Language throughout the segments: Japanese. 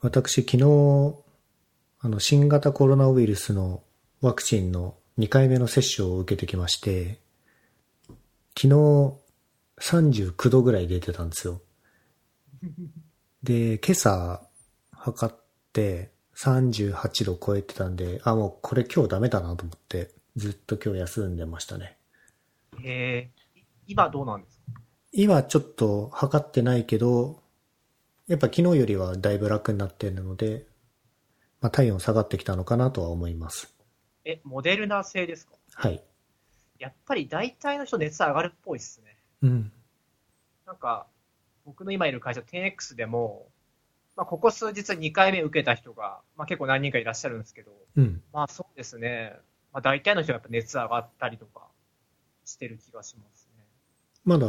私昨日、あの、新型コロナウイルスのワクチンの2回目の接種を受けてきまして、昨日39度ぐらい出てたんですよ。で、今朝測って38度超えてたんで、あ、もうこれ今日ダメだなと思って、ずっと今日休んでましたね。今どうなんですか？今ちょっと測ってないけど、やっぱ昨日よりはだいぶ楽になっているので、まあ、体温下がってきたのかなとは思います。え、モデルナ製ですか？はい。やっぱり大体の人熱上がるっぽいっすね。うん。なんか、僕の今いる会社 10X でも、まあ、ここ数日2回目受けた人が、まあ、結構何人かいらっしゃるんですけど、うん。まあそうですね。まあ大体の人がやっぱ熱上がったりとかしてる気がしますね。まだ、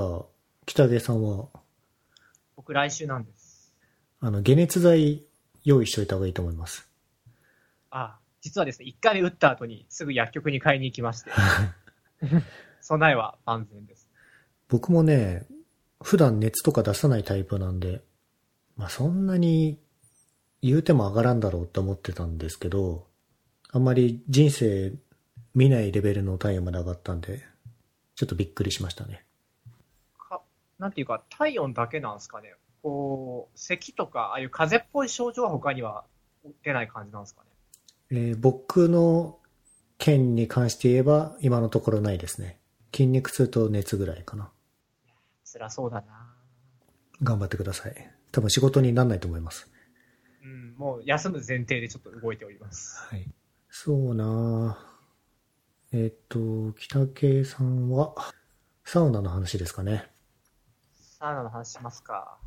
北出さんは、僕来週なんです。あの、解熱剤用意しといた方がいいと思います。あ実はですね、1回目打った後にすぐ薬局に買いに行きまして、備えは万全です。僕もね、普段熱とか出さないタイプなんで、まあそんなに言うても上がらんだろうって思ってたんですけど、あんまり人生見ないレベルの体温まで上がったんで、ちょっとびっくりしましたね。かなんていうか、体温だけなんですかね。こう、咳とか、ああいう風邪っぽい症状は他には出ない感じなんですかね？えー僕の件に関して言えば、今のところないですね。筋肉痛と熱ぐらいかな。辛そうだな頑張ってください。多分仕事にならないと思います。うん、もう休む前提でちょっと動いております。はい。そうなぁえっ、と、北系さんは、サウナの話ですかね。サウナの話しますか。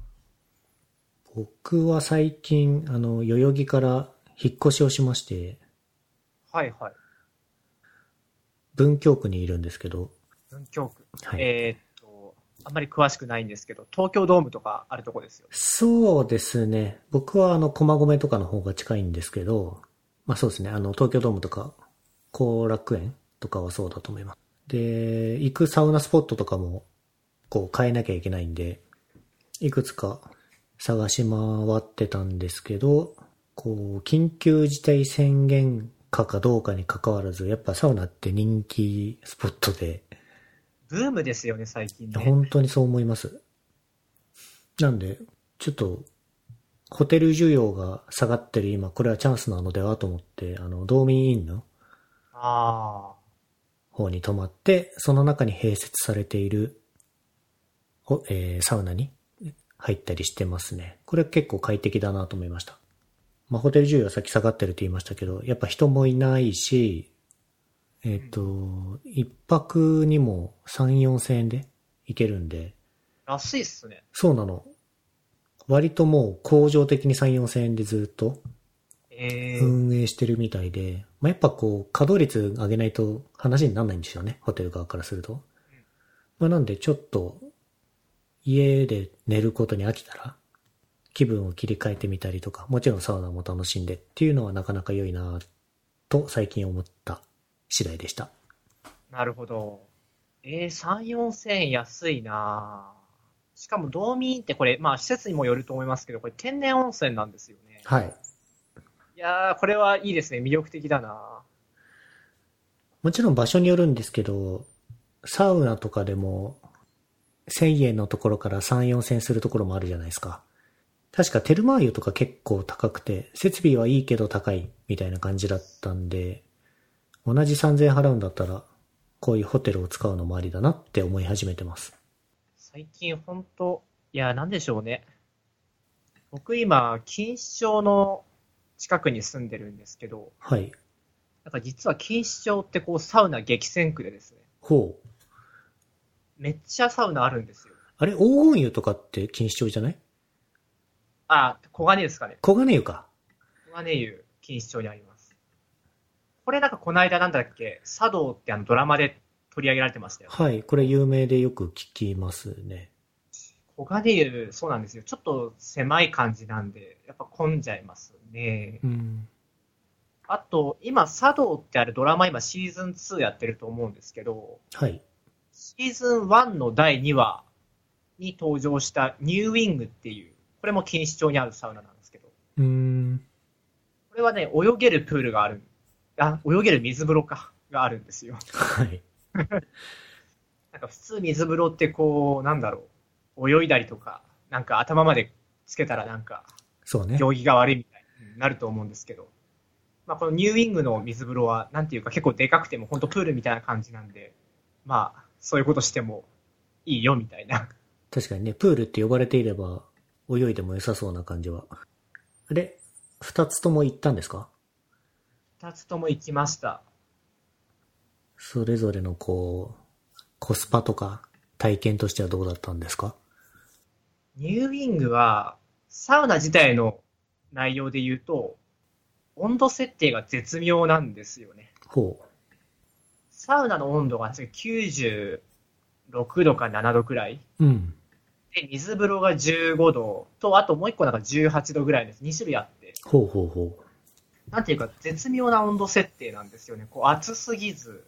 僕は最近、あの、代々木から引っ越しをしまして、はいはい。文京区にいるんですけど、文京区。はい。えーっと、あんまり詳しくないんですけど、東京ドームとかあるとこですよ。そうですね。僕はあの、駒込とかの方が近いんですけど、まあそうですね。あの、東京ドームとか、後楽園とかはそうだと思います。で、行くサウナスポットとかも、こう変えなきゃいけないんで、いくつか探し回ってたんですけど、こう、緊急事態宣言下かどうかに関わらず、やっぱサウナって人気スポットで、ブームですよね、最近ね。本当にそう思います。なんで、ちょっと、ホテル需要が下がってる今、これはチャンスなのではと思って、あの、道民インのあ方に泊まって、その中に併設されている、ほえーサウナに入ったりしてますね。これ結構快適だなと思いました。まあ、ホテル需要はさっき下がってるって言いましたけど、やっぱ人もいないし、えっ、と、一泊にも3、4千円で行けるんで、あ、安いっすね。そうなの。割ともう恒常的に3、4千円でずっとえー、運営してるみたいで、まあ、やっぱこう、稼働率上げないと話にならないんですよね、ホテル側からすると。まあ、なんでちょっと、家で寝ることに飽きたら、気分を切り替えてみたりとか、もちろんサウナも楽しんでっていうのはなかなか良いなと最近思った次第でした。なるほど。えー、3、4千円安いなしかも、道民ってこれ、まあ、施設にもよると思いますけど、これ天然温泉なんですよね。はい。いやー、これはいいですね。魅力的だなもちろん場所によるんですけど、サウナとかでも、1000円のところから3、4千するところもあるじゃないですか。確かテルマー湯とか結構高くて、設備はいいけど高いみたいな感じだったんで、同じ3000円払うんだったら、こういうホテルを使うのもありだなって思い始めてます。最近ほんと、いや、なんでしょうね。僕今、錦糸町の近くに住んでるんですけど、はい。なんか実は錦糸町ってこうサウナ激戦区でですね、ほう。めっちゃサウナあるんですよ。あれ、黄金湯とかって錦糸町じゃない？あ、小金湯ですかね。黄金湯か。小金湯、錦糸町にあります。これなんかこの間なんだっけ、茶道ってあのドラマで取り上げられてましたよ。はい。これ有名でよく聞きますね。小金湯、そうなんですよ。ちょっと狭い感じなんで、やっぱ混んじゃいますね。うん。あと、今、茶道ってあるドラマ今シーズン2やってると思うんですけど、はい。シーズン1の第2話に登場したニューウィングっていう、これも錦糸町にあるサウナなんですけど、うーん。これはね、泳げるプールがある。あ、泳げる水風呂か、があるんですよ。はい。なんか普通水風呂ってこう、なんだろう、泳いだりとか、なんか頭までつけたらなんか、そうね。行儀が悪いみたいになると思うんですけど、まあこのニューウィングの水風呂は、なんていうか結構でかくても、本当プールみたいな感じなんで、まあ、そういうことしてもいいよみたいな。確かにね、プールって呼ばれていれば、泳いでも良さそうな感じは。あれ二つとも行ったんですか？二つとも行きました。それぞれのこう、コスパとか体験としてはどうだったんですか？ニューウィングは、サウナ自体の内容で言うと、温度設定が絶妙なんですよね。ほサウナの温度が96度か7度くらい。う。うん。で、水風呂が15度と、あともう一個なんか18度ぐらいです。2種類あって。ほうほうほなんていうか、絶妙な温度設定なんですよね。こう、熱すぎず、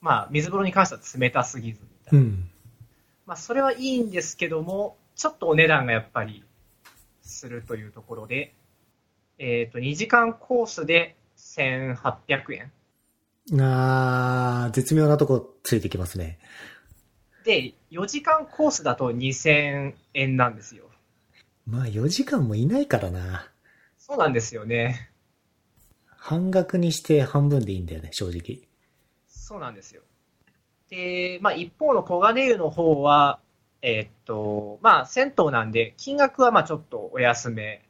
まあ、水風呂に関しては冷たすぎずみたう。いうな。ん。まあ、それはいいんですけども、ちょっとお値段がやっぱりするというところで、えっ、と、2時間コースで1800円。あー、絶妙なとこついてきますね。で、4時間コースだと2000円なんですよ。まあ4時間もいないからな。そうなんですよね。半額にして半分でいいんだよね、正直。そうなんですよ。で、まあ一方の小金湯の方は、えーっと、まあ銭湯なんで、金額はまあちょっとお安め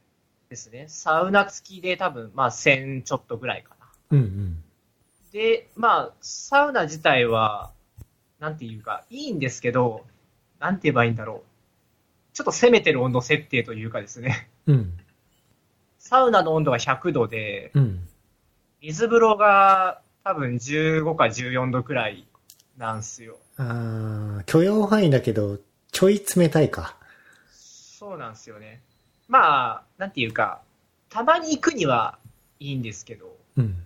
ですね。サウナ付きで多分まあ1000ちょっとぐらいかな。うんうん。で、まあサウナ自体は、なんていうか、いいんですけど、なんて言えばいいんだろう。ちょっと攻めてる温度設定というかですね。うん。サウナの温度が100度で、うん。水風呂が多分15か14度くらいなんすよ。あー、許容範囲だけど、ちょい冷たいか。そうなんですよね。まあ、なんていうか、たまに行くにはいいんですけど、うん。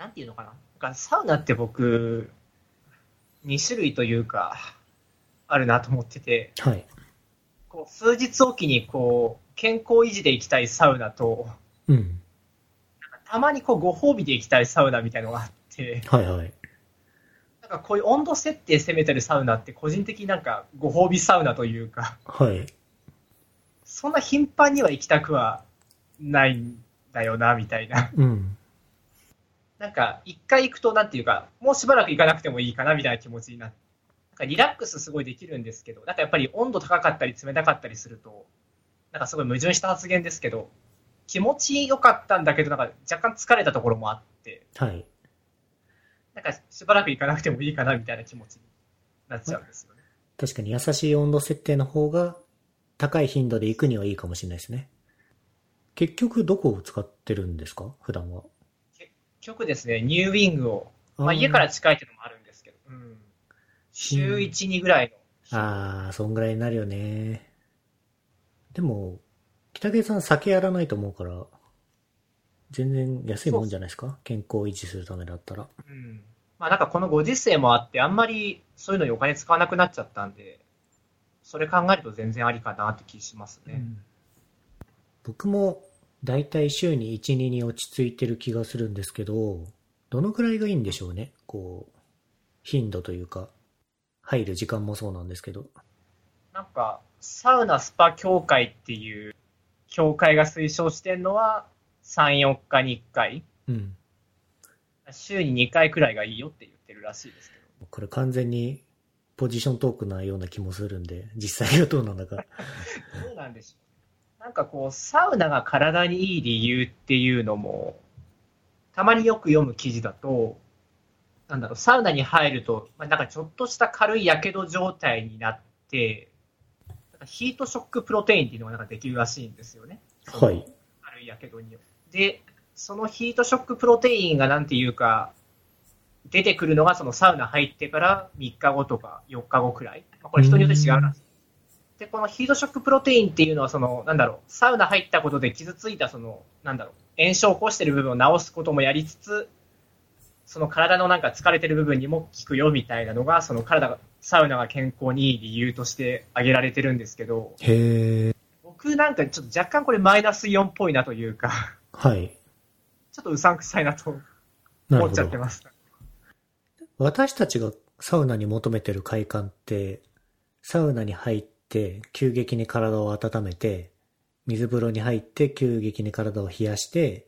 なんていうのかな？かサウナって僕、2種類というか、あるなと思ってて、はい。こう数日おきにこう、健康維持で行きたいサウナと、うん。たまにこうご褒美で行きたいサウナみたいのがあって、はいはい。なんかこういう温度設定攻めてるサウナって個人的になんかご褒美サウナというか、はい。そんな頻繁には行きたくはないんだよな、みたいな。うん。なんか、一回行くと、なんていうか、もうしばらく行かなくてもいいかな、みたいな気持ちになって。なんかリラックスすごいできるんですけど、なんかやっぱり温度高かったり冷たかったりすると、なんかすごい矛盾した発言ですけど、気持ちよかったんだけど、なんか若干疲れたところもあって、はい。なんかしばらく行かなくてもいいかな、みたいな気持ちになっちゃうんですよね。確かに優しい温度設定の方が高い頻度で行くにはいいかもしれないですね。結局どこを使ってるんですか？普段は。結局ですね、ニューウィングを、まあ、家から近いっていうのもあるんですけど、うん、週1、2ぐらいの。ああ、そんぐらいになるよね。でも、北毛さん酒やらないと思うから、全然安いもんじゃないですか？健康を維持するためだったら。うん。まあなんかこのご時世もあって、あんまりそういうのにお金使わなくなっちゃったんで、それ考えると全然ありかなって気しますね。僕も、だいたい週に1、2に落ち着いてる気がするんですけど、どのくらいがいいんでしょうね？こう、頻度というか、入る時間もそうなんですけど。なんか、サウナスパ協会っていう協会が推奨してるのは、3、4日に1回、うん。週に2回くらいがいいよって言ってるらしいですけど。これ完全にポジショントークなような気もするんで、実際がどうなのか。どうなんでしょう。なんかこう、サウナが体にいい理由っていうのも、たまによく読む記事だと、なんだろう、サウナに入ると、まあ、なんかちょっとした軽い火傷状態になって、なんかヒートショックプロテインっていうのがなんかできるらしいんですよね。はい。軽い火傷によって。で、そのヒートショックプロテインがなんていうか、出てくるのがそのサウナ入ってから3日後とか4日後くらい。まあ、これ人によって違うらしい。で、このヒートショックプロテインっていうのは、その、なんだろう、サウナ入ったことで傷ついた、その、なんだろう、炎症を起こしてる部分を治すこともやりつつ、その体のなんか疲れてる部分にも効くよみたいなのが、その体が、サウナが健康にいい理由として挙げられてるんですけど、へえ。僕僕なんかちょっと若干これマイナスイオンっぽいなというか、はい。ちょっとうさんくさいなと思っちゃって。ます。私たちがサウナに求めてる快感って、サウナに入って急激に体を温めて、水風呂に入って急激に体を冷やして、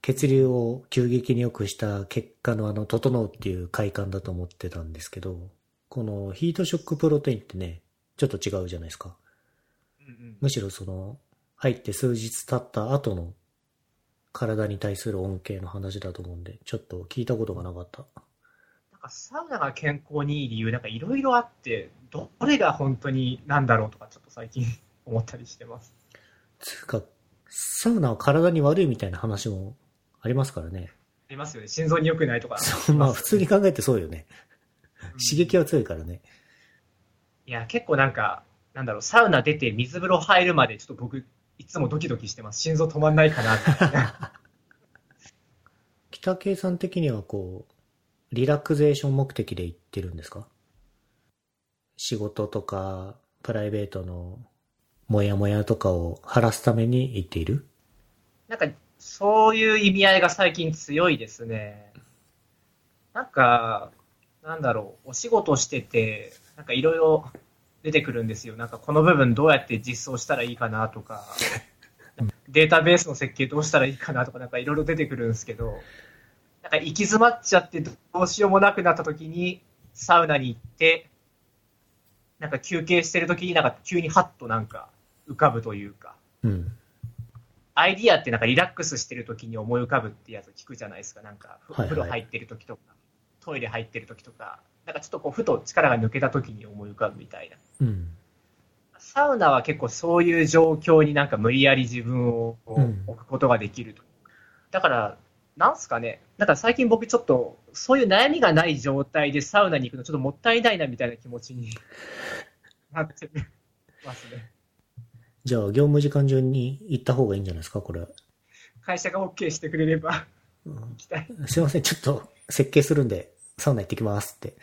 血流を急激に良くした結果のあの、整うっていう快感だと思ってたんですけど、このヒートショックプロテインってね、ちょっと違うじゃないですか。むしろその、入って数日経った後の体に対する恩恵の話だと思うんで、ちょっと聞いたことがなかった。サウナが健康にいい理由なんかいろいろあって、どれが本当になんだろうとかちょっと最近 思ったりしてます。つうか、サウナは体に悪いみたいな話もありますからね。ありますよね。心臓に良くないとか。そうまあ普通に考えてそうよね。うん刺激は強いからね。いや、結構なんか、なんだろう、サウナ出て水風呂入るまでちょっと僕、いつもドキドキしてます。心臓止まんないかなって。北系さん的にはこう、リラクゼーション目的で行ってるんですか？仕事とか、プライベートのモヤモヤとかを晴らすために行っている？なんか、そういう意味合いが最近強いですね。なんか、なんだろう、お仕事してて、なんかいろいろ出てくるんですよ。なんかこの部分どうやって実装したらいいかなとか、データベースの設計どうしたらいいかなとか、なんかいろいろ出てくるんですけど、なんか行き詰まっちゃってどうしようもなくなった時に、サウナに行って、なんか休憩してる時になんか急にハッとなんか浮かぶというか、うん。アイディアってなんかリラックスしてる時に思い浮かぶってやつ聞くじゃないですか。なんか、風呂入ってる時とか、トイレ入ってる時とか、なんかちょっとこう、ふと力が抜けた時に思い浮かぶみたいな。うん。サウナは結構そういう状況になんか無理やり自分をうん置くことができると。だから、なんすかね？なんか最近僕ちょっと、そういう悩みがない状態でサウナに行くのちょっともったいないなみたいな気持ちに なってますね。じゃあ、業務時間中に行った方がいいんじゃないですか、これ。会社が OK してくれればうん行きたい。すいません、ちょっと設計するんで、サウナ行ってきますって。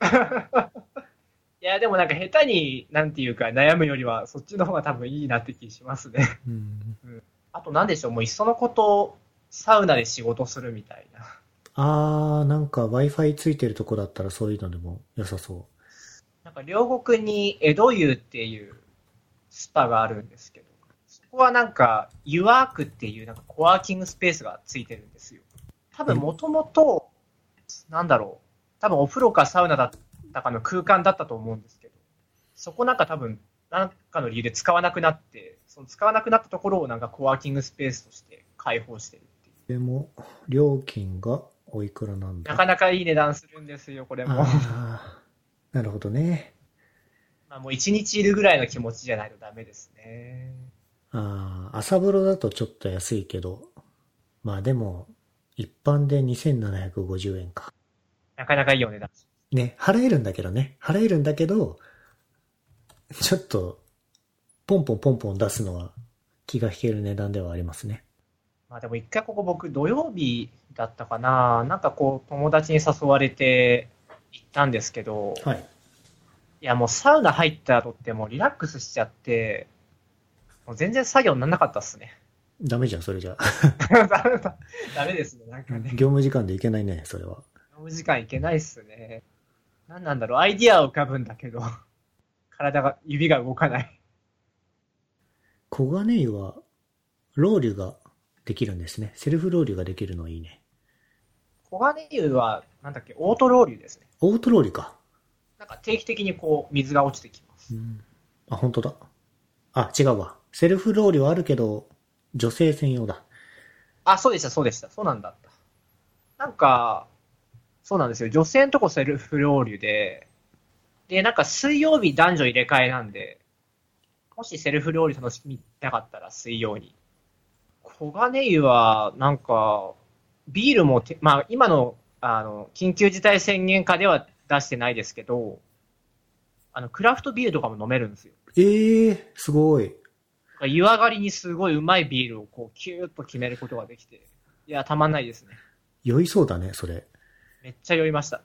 いや、でもなんか下手に、なんていうか悩むよりは、そっちの方が多分いいなって気しますね。うん。あとなんでしょう、もういっそのこと、サウナで仕事するみたいな。あー、なんか Wi-Fi ついてるとこだったらそういうのでも良さそなんか両国に江戸湯っていうスパがあるんですけど、そこはなんか、湯ワークっていうなんかコワーキングスペースがついてるんですよ。多分もともと、なんだろう、多分お風呂かサウナだったかの空間だったと思うんですけど、そこなんか多分、なんかの理由で使わなくなって、その使わなくなったところをなんかコワーキングスペースとして開放してる。でも、料金がおいくらなんだ？なかなかいい値段するんですよ、これも。あーなるほどね。まあもう一日いるぐらいの気持ちじゃないとダメですね。あー朝風呂だとちょっと安いけど、まあでも、一般で2750円か。なかなかいいお値段。ね、払えるんだけどね。払えるんだけど、ちょっと、ポンポンポンポン出すのは気が引ける値段ではありますね。まあでも一回ここ僕土曜日だったかな。なんかこう友達に誘われて行ったんですけど、はい。いやもうサウナ入った後ってもうリラックスしちゃって、もう全然作業にならなかったっすね。ダメじゃん、それじゃ。ダメですね、なんかね。業務時間でいけないね、それは。業務時間いけないっすね。なんなんだろう、アイディアは浮かぶんだけど、体が、指が動かない。小金湯は、ロウリュができるんですね。セルフロウリュができるのはいいね。黄金湯は、なんだっけ、オートローリュですね。オートロウリュか。なんか定期的にこう、水が落ちてきます。うん。あ、本当だ。あ、違うわ。セルフロウリュはあるけど、女性専用だ。あ、そうでした、そうでした。そうなんだった。なんか、そうなんですよ。女性のとこセルフロウリュで、で、なんか水曜日男女入れ替えなんで、もしセルフロウリュ楽しみたかったら水曜に。黄金湯は、なんか、ビールもて、まあ今の、あの、緊急事態宣言下では出してないですけど、あの、クラフトビールとかも飲めるんですよ。ええー、すごい。湯上がりにすごいうまいビールをこう、キューッと決めることができて、いや、たまんないですね。酔いそうだね、それ。めっちゃ酔いました。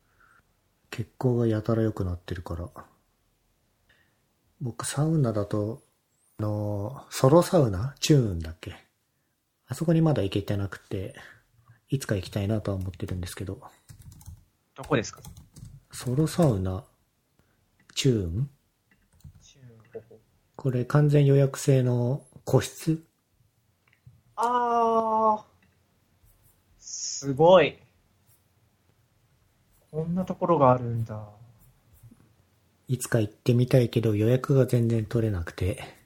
血行がやたら良くなってるから。僕、サウナだと、あの、ソロサウナ？チューンだっけ？あそこにまだ行けてなくて、いつか行きたいなとは思ってるんですけど、どこですか？ソロサウナ？チューン？チューン。これ完全予約制の個室？あー、すごい。こんなところがあるんだ。いつか行ってみたいけど予約が全然取れなくて、うん。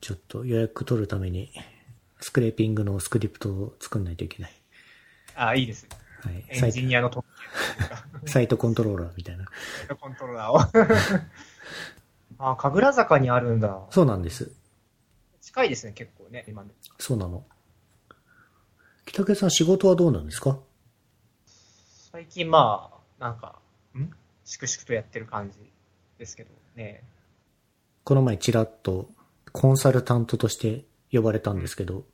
ちょっと予約取るために、スクレーピングのスクリプトを作んないといけない。あー、いいです。はい。エンサイジニアのトトサイトコントローラーみたいな。コントローラーを。あー、神楽坂にあるんだ。そうなんです。近いですね、結構ね、今の。そうなの。北家さん仕事はどうなんですか？最近まあ、なんか、ん？粛々とやってる感じですけどね。この前ちらっとコンサルタントとして呼ばれたんですけど、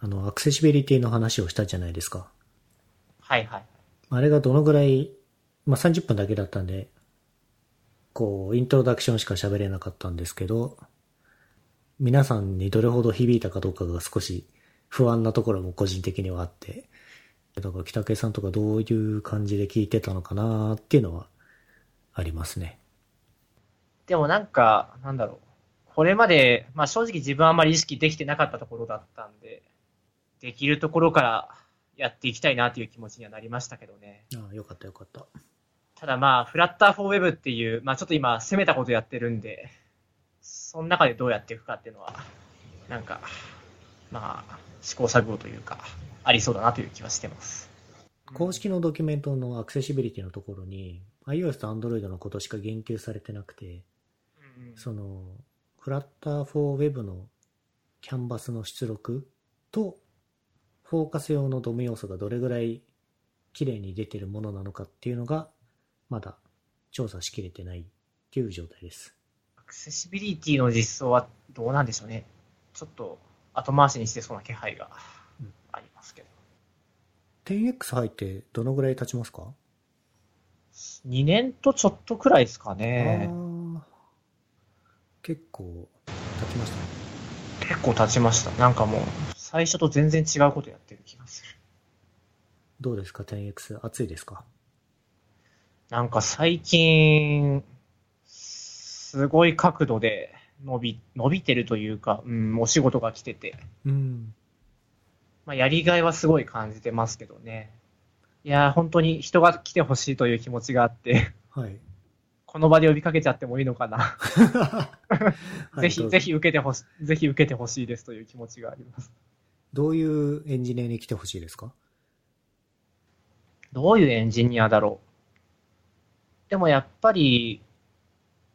あの、アクセシビリティの話をしたじゃないですか。はいはい。あれがどのぐらい、まあ、30分だけだったんで、こう、イントロダクションしか喋れなかったんですけど、皆さんにどれほど響いたかどうかが少し不安なところも個人的にはあって、だから北家さんとかどういう感じで聞いてたのかなっていうのはありますね。でもなんか、なんだろう。これまで、まあ正直自分はあんまり意識できてなかったところだったんで、できるところからやっていきたいなという気持ちにはなりましたけどね。ああ、よかったよかった。ただまあ、フラッターフォーウェブっていう、まあちょっと今攻めたことやってるんで、その中でどうやっていくかっていうのは、なんか、まあ、試行錯誤というか、ありそうだなという気はしてます。公式のドキュメントのアクセシビリティのところに iOS と Android のことしか言及されてなくて、うんうんその、フラッターフォーウェブのキャンバスの出力と、フォーカス用のドム要素がどれぐらい綺麗に出てるものなのかっていうのが、まだ調査しきれてないっていう状態です。アクセシビリティの実装はどうなんでしょうね。ちょっと後回しにしてそうな気配がうんありますけど。10X 入ってどのぐらい経ちますか、2年とちょっとくらいですかあね。ー結構経ちましたね。結構経ちました。なんかもう、最初と全然違うことやってる気がする。どうですか？10X 暑いですか？なんか最近、すごい角度で伸び、伸びてるというか、うん、お仕事が来てて、うん。まあ、やりがいはすごい感じてますけどね。いやー、本当に人が来てほしいという気持ちがあって、はい。この場で呼びかけちゃってもいいのかな。はいぜひ、ぜひ受けてほし、ぜひ受けてほしいですという気持ちがあります。どういうエンジニアに来てほしいですか？どういうエンジニアだろう。でもやっぱり、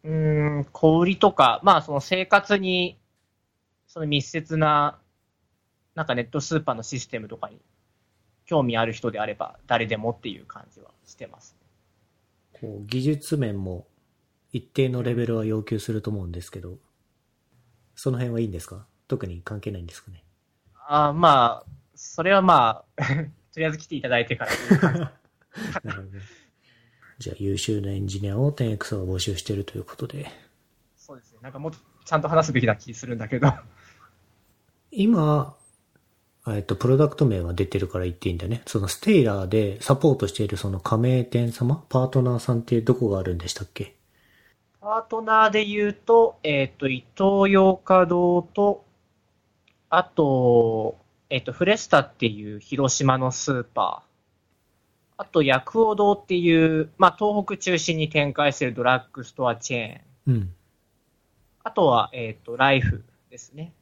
うーん、小売りとか、まあその生活に、その密接な、なんかネットスーパーのシステムとかに興味ある人であれば誰でもっていう感じはしてます。こう技術面も一定のレベルは要求すると思うんですけど、その辺はいいんですか？特に関係ないんですかね？あーまあ、それはまあ、とりあえず来ていただいてから なるほどね。じゃあ優秀なエンジニアを 10X は募集しているということで。そうですね。なんかもっとちゃんと話すべきな気するんだけど。今、えっと、プロダクト名は出てるから言っていいんだね。そのステイラーでサポートしているその加盟店様、パートナーさんってどこがあるんでしたっけ？パートナーで言うと、えっ、と、伊東洋華堂と、あと、えっ、と、フレスタっていう広島のスーパー。あと、薬王堂っていう、まあ、東北中心に展開しているドラッグストアチェーン。うん。あとは、えっ、と、ライフですね。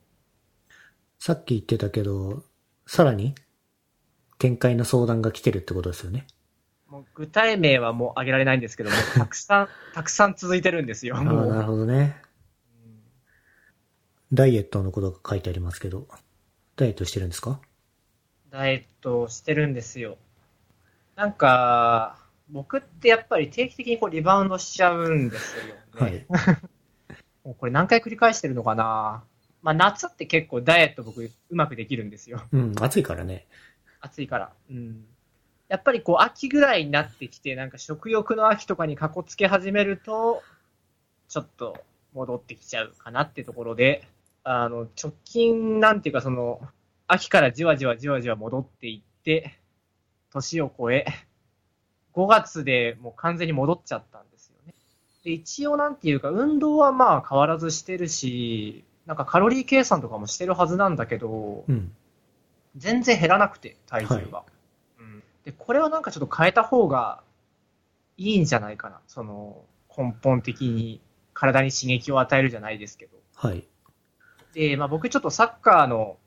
さっき言ってたけど、さらに展開の相談が来てるってことですよね。もう具体名はもう挙げられないんですけども、たくさん、たくさん続いてるんですよ。ああ、もうなるほどね。ダイエットのことが書いてありますけど、ダイエットしてるんですか？ダイエットをしてるんですよ。なんか、僕ってやっぱり定期的にこうリバウンドしちゃうんですよ、ね。はい。もうこれ何回繰り返してるのかなまあ夏って結構ダイエット僕うまくできるんですよ。うん、暑いからね。暑いから。うん。やっぱりこう秋ぐらいになってきて、なんか食欲の秋とかにかこつけ始めると、ちょっと戻ってきちゃうかなってところで、あの、直近なんていうかその、秋からじわじわじわじわ戻っていって、年を越え、5月でもう完全に戻っちゃったんですよね。で、一応なんていうか、運動はまあ変わらずしてるし、なんかカロリー計算とかもしてるはずなんだけど、うん。全然減らなくて、体重が。うん、で、これはなんかちょっと変えた方がいいんじゃないかな。その、根本的に体に刺激を与えるじゃないですけど。はい。で、まあ僕ちょっとサッカーの、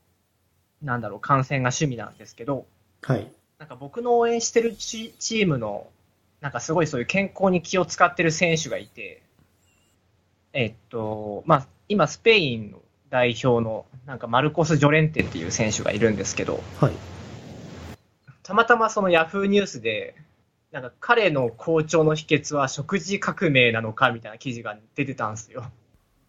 なんだろう、観戦が趣味なんですけど、はい。なんか僕の応援してるチチームの、なんかすごいそういう健康に気を使ってる選手がいて、えっと、まあ今スペインの代表の、なんかマルコス・ジョレンテっていう選手がいるんですけど、はい。たまたまそのヤフーニュースで、なんか彼の好調の秘訣は食事革命なのかみたいな記事が出てたんですよ。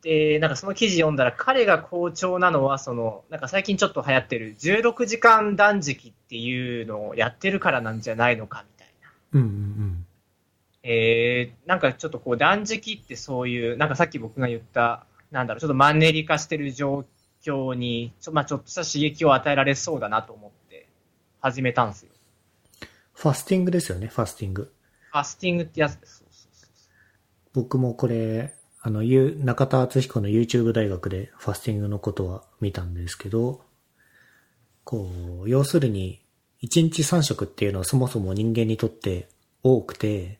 で、なんかその記事読んだら彼が好調なのはその、なんか最近ちょっと流行ってる16時間断食っていうのをやってるからなんじゃないのかみたいな。うんうんえー、なんかちょっとこう断食ってそういう、なんかさっき僕が言った、なんだろう、ちょっとマンネリ化してる状況に、ちょ,、まあ、ちょっとした刺激を与えられそうだなと思って始めたんですよ。ファスティングですよね、ファスティング。ファスティングってやつです。そうそうそう僕もこれ、あの、ゆ中田敦彦の YouTube 大学でファスティングのことは見たんですけど、こう、要するに、1日3食っていうのはそもそも人間にとって多くて、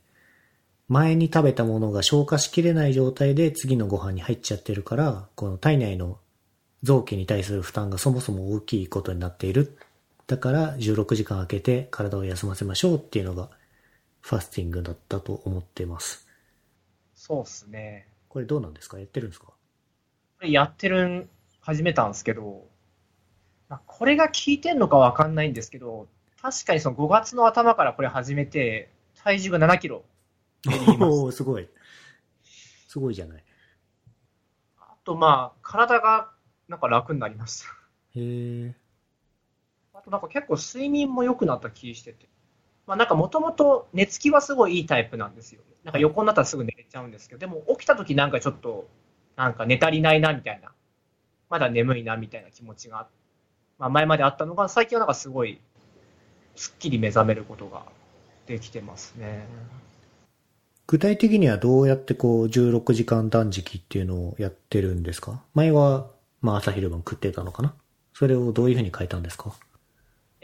前に食べたものが消化しきれない状態で次のご飯に入っちゃってるから、この体内の臓器に対する負担がそもそも大きいことになっている。だから16時間空けて体を休ませましょうっていうのがファスティングだったと思ってます。そうっすね。これどうなんですか？やってるんですか？これやってるん、始めたんですけど、まあ、これが効いてんのかわかんないんですけど、確かにその5月の頭からこれ始めて、体重が7キロ。おーすごい。すごいじゃない。あとまあ、体がなんか楽になりました。へえ。となんか結構睡眠も良くなった気してて。まあなんかもともと寝つきはすごいいいタイプなんですよ。なんか横になったらすぐ寝れちゃうんですけど、でも起きた時なんかちょっと、なんか寝足りないなみたいな。まだ眠いなみたいな気持ちが、まあ前まであったのが、最近はなんかすごい、すっきり目覚めることができてますね。具体的にはどうやってこう16時間断食っていうのをやってるんですか？前は、まあ朝昼晩食ってたのかな？それをどういうふうに変えたんですか？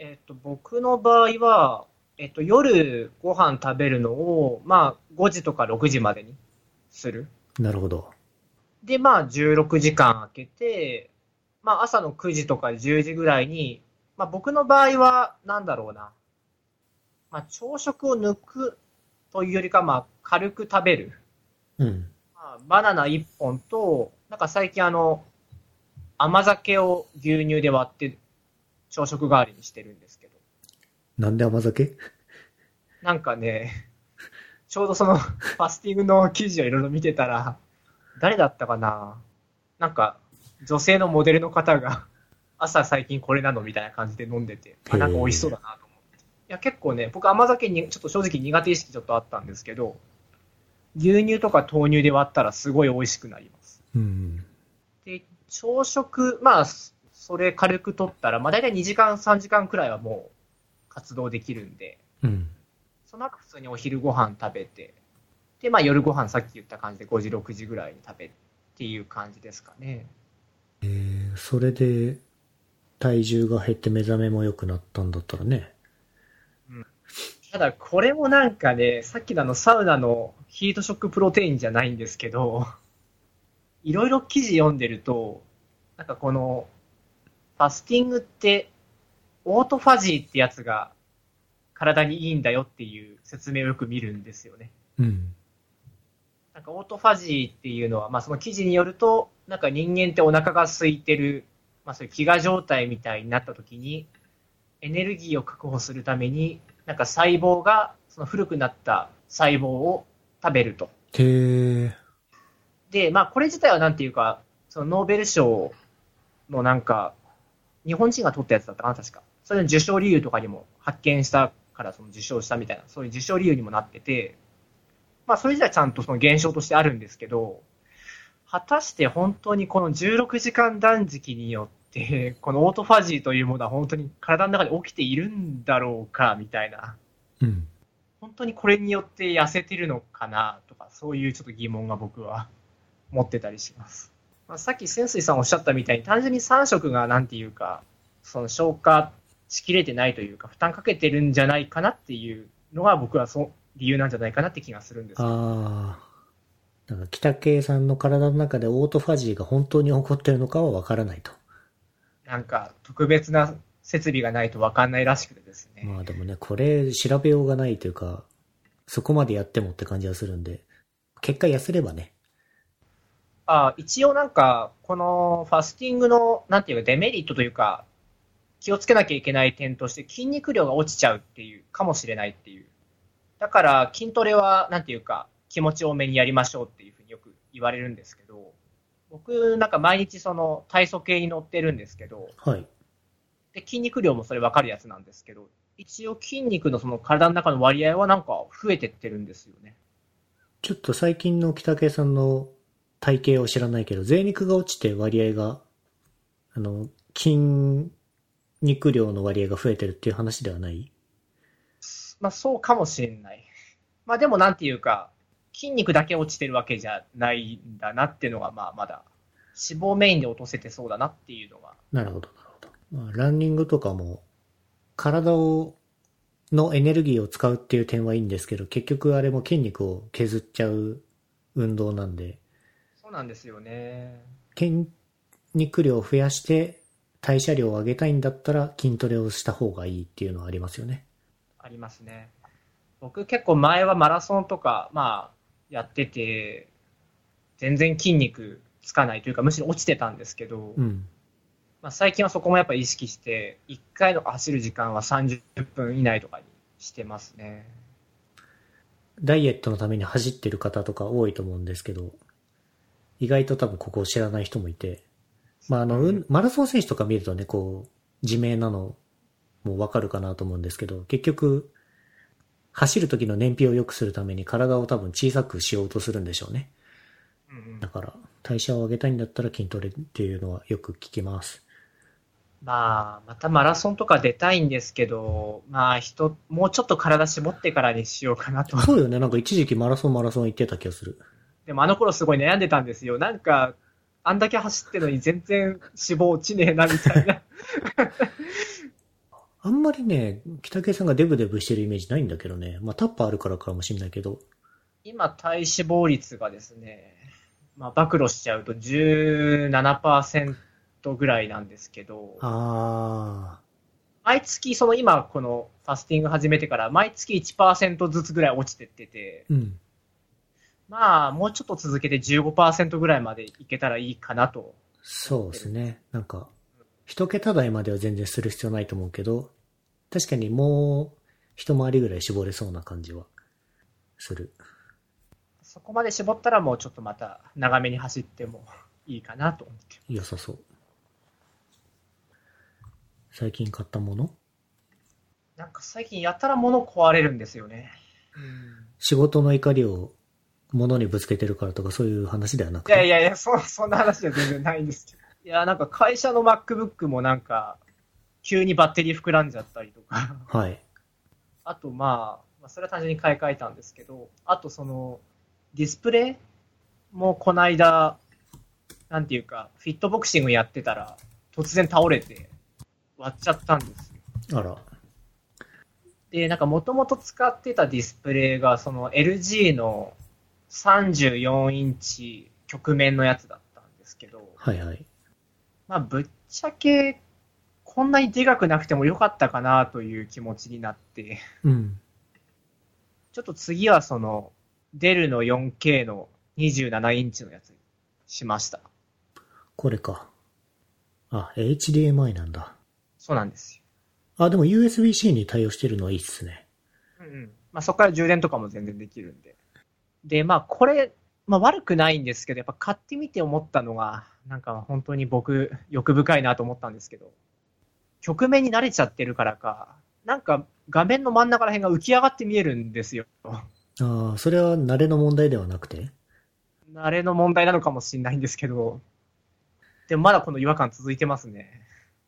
えっと、僕の場合は、えっと、夜ご飯食べるのを、まあ5時とか6時までにする。なるほど。で、まあ、16時間空けて、まあ、朝の9時とか10時ぐらいに、まあ、僕の場合は、なんだろうな。まあ、朝食を抜くというよりか、まあ、軽く食べる。うん。まあ、バナナ1本と、なんか最近あの、甘酒を牛乳で割って朝食代わりにしてるんですけど。なんで甘酒？なんかね、ちょうどその ファスティングの記事をいろいろ見てたら、誰だったかな？なんか、女性のモデルの方が、朝最近これなのみたいな感じで飲んでて、あなんか美味しそうだなと思って。いや、結構ね、僕甘酒にちょっと正直苦手意識ちょっとあったんですけど、牛乳とか豆乳で割ったらすごい美味しくなります。うん。で、朝食、まあ、それ軽く取ったら、まあ大体2時間、3時間くらいはもう活動できるんで、うん。その後普通にお昼ご飯食べて、で、まあ夜ご飯さっき言った感じで5時、6時ぐらいに食べっていう感じですかね。えー、それで体重が減って目覚めも良くなったんだったらね。ただこれもなんかね、さっきのあのサウナのヒートショックプロテインじゃないんですけど、いろいろ記事読んでると、なんかこの、ファスティングって、オートファジーってやつが体にいいんだよっていう説明をよく見るんですよね。うん。なんかオートファジーっていうのは、まあその記事によると、なんか人間ってお腹が空いてる、まあそういう飢餓状態みたいになった時に、エネルギーを確保するために、なんか細胞が、その古くなった細胞を食べると。へえ。で、まあこれ自体はなんていうか、そのノーベル賞のなんか、日本人が取ったやつだったかな、確か。それの受賞理由とかにも発見したからその受賞したみたいな、そういう受賞理由にもなってて、まあそれ自体ちゃんとその現象としてあるんですけど、果たして本当にこの16時間断食によって、このオートファジーというものは本当に体の中で起きているんだろうか、みたいな。うん。本当にこれによって痩せてるのかな、とか、そういうちょっと疑問が僕は持ってたりします。まあ、さっき潜水さんおっしゃったみたいに、単純に3食がなんていうか、その消化しきれてないというか、負担かけてるんじゃないかなっていうのが僕はそう理由なんじゃないかなって気がするんですよああ。だから北系さんの体の中でオートファジーが本当に起こってるのかはわからないと。なんか特別な設備がないと分かんないらしくてですね。まあでもね、これ調べようがないというか、そこまでやってもって感じがするんで、結果痩せればね。あ一応なんか、このファスティングの、なんていうか、デメリットというか、気をつけなきゃいけない点として、筋肉量が落ちちゃうっていう、かもしれないっていう。だから、筋トレは、なんていうか、気持ち多めにやりましょうっていうふうによく言われるんですけど、僕、なんか毎日その体組計に乗ってるんですけど、はい。で、筋肉量もそれ分かるやつなんですけど、一応筋肉のその体の中の割合はなんか増えてってるんですよね。ちょっと最近の北系さんの体型を知らないけど、贅肉が落ちて割合が、あの、筋肉量の割合が増えてるっていう話ではない？まあそうかもしれない。まあでもなんていうか、筋肉だけ落ちてるわけじゃないんだなっていうのが、まあまだ脂肪メインで落とせてそうだなっていうのが。なるほど、なるほど。まあ、ランニングとかも、体を、のエネルギーを使うっていう点はいいんですけど、結局あれも筋肉を削っちゃう運動なんで、そうなんですよね。筋肉量を増やして代謝量を上げたいんだったら筋トレをした方がいいっていうのはありますよね。ありますね。僕結構前はマラソンとか、まあやってて、全然筋肉つかないというか、むしろ落ちてたんですけど、うん。まあ、最近はそこもやっぱ意識して、1回の走る時間は30分以内とかにしてますね。ダイエットのために走ってる方とか多いと思うんですけど、意外と多分ここを知らない人もいて、まああの、うんマラソン選手とか見るとね、こう、自明なのもわかるかなと思うんですけど、結局、走る時の燃費を良くするために体を多分小さくしようとするんでしょうね。うんうんだから、代謝を上げたいんだったら筋トレっていうのはよく聞きます。まあ、またマラソンとか出たいんですけど、まあ、人、もうちょっと体絞ってからにしようかなと。そうよね、なんか一時期マラソンマラソン行ってた気がする。でもあの頃すごい悩んでたんですよ。なんか、あんだけ走ってるのに全然脂肪落ちねえな、みたいな。あんまりね、北系さんがデブデブしてるイメージないんだけどね。まあタッパーあるからかもしれないけど。今、体脂肪率がですね、まあ、暴露しちゃうと17%ぐらいなんですけど、あ毎月、その今、このファスティング始めてから、毎月1%ずつぐらい落ちてってて、ー、うん。まあ、もうちょっと続けて15%ぐらいまでいけたらいいかなと。そうですね。なんか、一桁台までは全然する必要ないと思うけど、確かにもう一回りぐらい絞れそうな感じはする。そこまで絞ったらもうちょっとまた長めに走ってもいいかなと思って。良さそう。最近買ったもの？なんか最近やたら物壊れるんですよね。仕事の怒りを物にぶつけてるからとかそういう話ではなくいて。やいやいや、そ そんな話は全然ないんですけど。いや、なんか会社の MacBook もなんか、急にバッテリー膨らんじゃったりとか、はい。あとまあ、まあ、それは単純に買い替えたんですけど、あとその、ディスプレイもこの間、なんていうか、フィットボクシングやってたら、突然倒れて、割っちゃったんですよ。あら。で、なんかもともと使ってたディスプレイが、その LG の34インチ曲面のやつだったんですけど、はいはい。まあぶっちゃけ、こんなにでかくなくてもよかったかなという気持ちになって、うん。ちょっと次はその、デルの 4K の27インチのやつにしました。これか。あ、HDMI なんだ。そうなんですよ。あ、でも USB-C に対応してるのはいいっすね。うんうん。まあそこから充電とかも全然できるんで。で、まあこれ、まあ悪くないんですけど、やっぱ買ってみて思ったのが、なんか本当に僕、欲深いなと思ったんですけど、曲面に慣れちゃってるからか、なんか画面の真ん中ら辺が浮き上がって見えるんですよ。ああ、それは慣れの問題ではなくて？慣れの問題なのかもしれないんですけど、でもまだこの違和感続いてますね。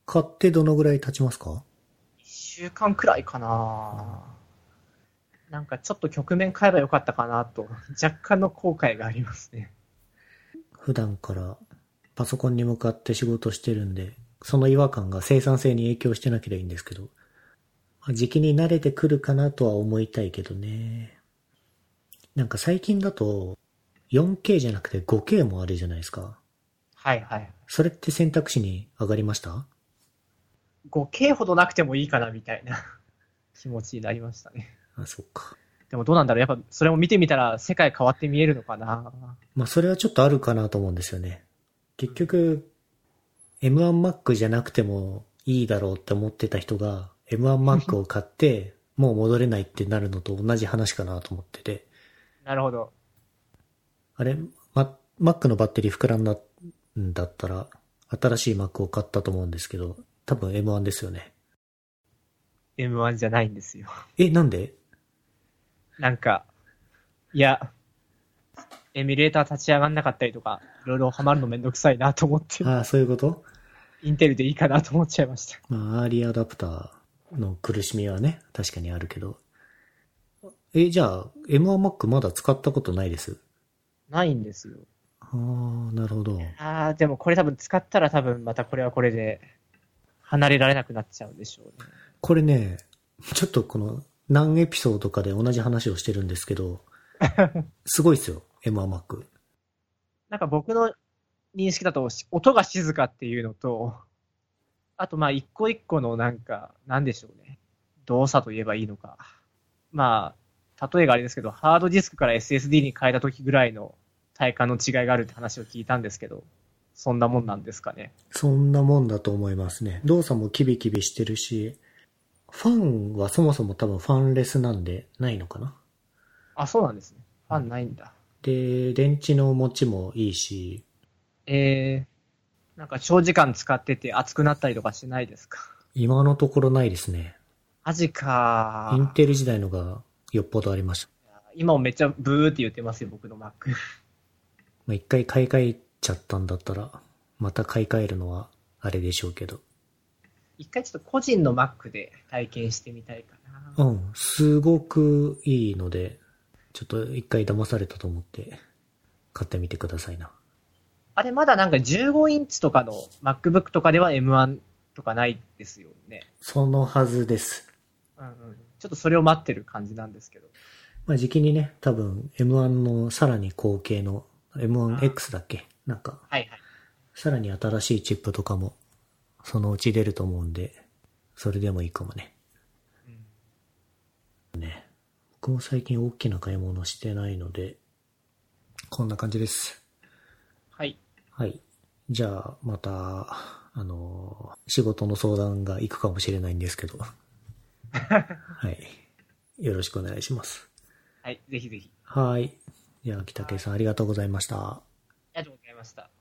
買ってどのぐらい経ちますか？一週間くらいかななんかちょっと局面変えばよかったかなと、若干の後悔がありますね。普段からパソコンに向かって仕事してるんで、その違和感が生産性に影響してなければいいんですけど、まあ時期に慣れてくるかなとは思いたいけどね。なんか最近だと 4K じゃなくて 5K もあるじゃないですか。はいはい。それって選択肢に上がりました？5K ほどなくてもいいかなみたいな 気持ちになりましたね。あ、そっか。でもどうなんだろうやっぱそれも見てみたら世界変わって見えるのかなまあそれはちょっとあるかなと思うんですよね。結局、M1Mac じゃなくてもいいだろうって思ってた人が M1Mac を買って、もう戻れないってなるのと同じ話かなと思ってて。なるほど。あれ、ま、Mac のバッテリー膨らんだんだったら、新しい Mac を買ったと思うんですけど、多分 M1 ですよね。M1 じゃないんですよ。え、なんで？なんか、いや、エミュレーター立ち上がんなかったりとか、いろいろハマるのめんどくさいなと思って、ああ、そういうこと？インテルでいいかなと思っちゃいました。まあ、アーリーアダプターの苦しみはね、確かにあるけど。え、じゃあ、M1Mac まだ使ったことないです？ないんですよ。ああ、なるほど。ああ、でもこれ多分使ったら多分またこれはこれで離れられなくなっちゃうんでしょうね。これね、ちょっとこの何エピソードかで同じ話をしてるんですけど、すごいですよ、M1Mac。なんか僕の認識だとし音が静かっていうのと、あとまあ一個一個のなんか、なんでしょうね。動作と言えばいいのか。まあ、例えがあれですけど、ハードディスクから SSD に変えた時ぐらいの体感の違いがあるって話を聞いたんですけど、そんなもんなんですかね。そんなもんだと思いますね。動作もキビキビしてるし、ファンはそもそも多分ファンレスなんでないのかな？あ、そうなんですね。ファンないんだ。で、電池の持ちもいいし、えー、なんか長時間使ってて熱くなったりとかしないですか？今のところないですね。マジかインテル時代のがよっぽどありました。今もめっちゃブーって言ってますよ、僕の Mac。まあ、一回買い替えちゃったんだったら、また買い替えるのはあれでしょうけど。一回ちょっと個人の Mac で体験してみたいかな。うん、すごくいいので、ちょっと一回騙されたと思って、買ってみてくださいな。あれまだなんか15インチとかの MacBook とかでは M1 とかないですよね。そのはずです。うんうん。ちょっとそれを待ってる感じなんですけど。まあ、時期にね、多分 M1 のさらに後継の M1X だっけ？なんか、はいはい。さらに新しいチップとかも、そのうち出ると思うんで、それでもいいかもね。ね。僕も最近大きな買い物してないので、こんな感じです。はい。はい。じゃあ、また、あの、仕事の相談が行くかもしれないんですけど。はい。よろしくお願いします。はい。ぜひぜひ。はい。じゃあ、北家さんありがとうございました。ありがとうございました。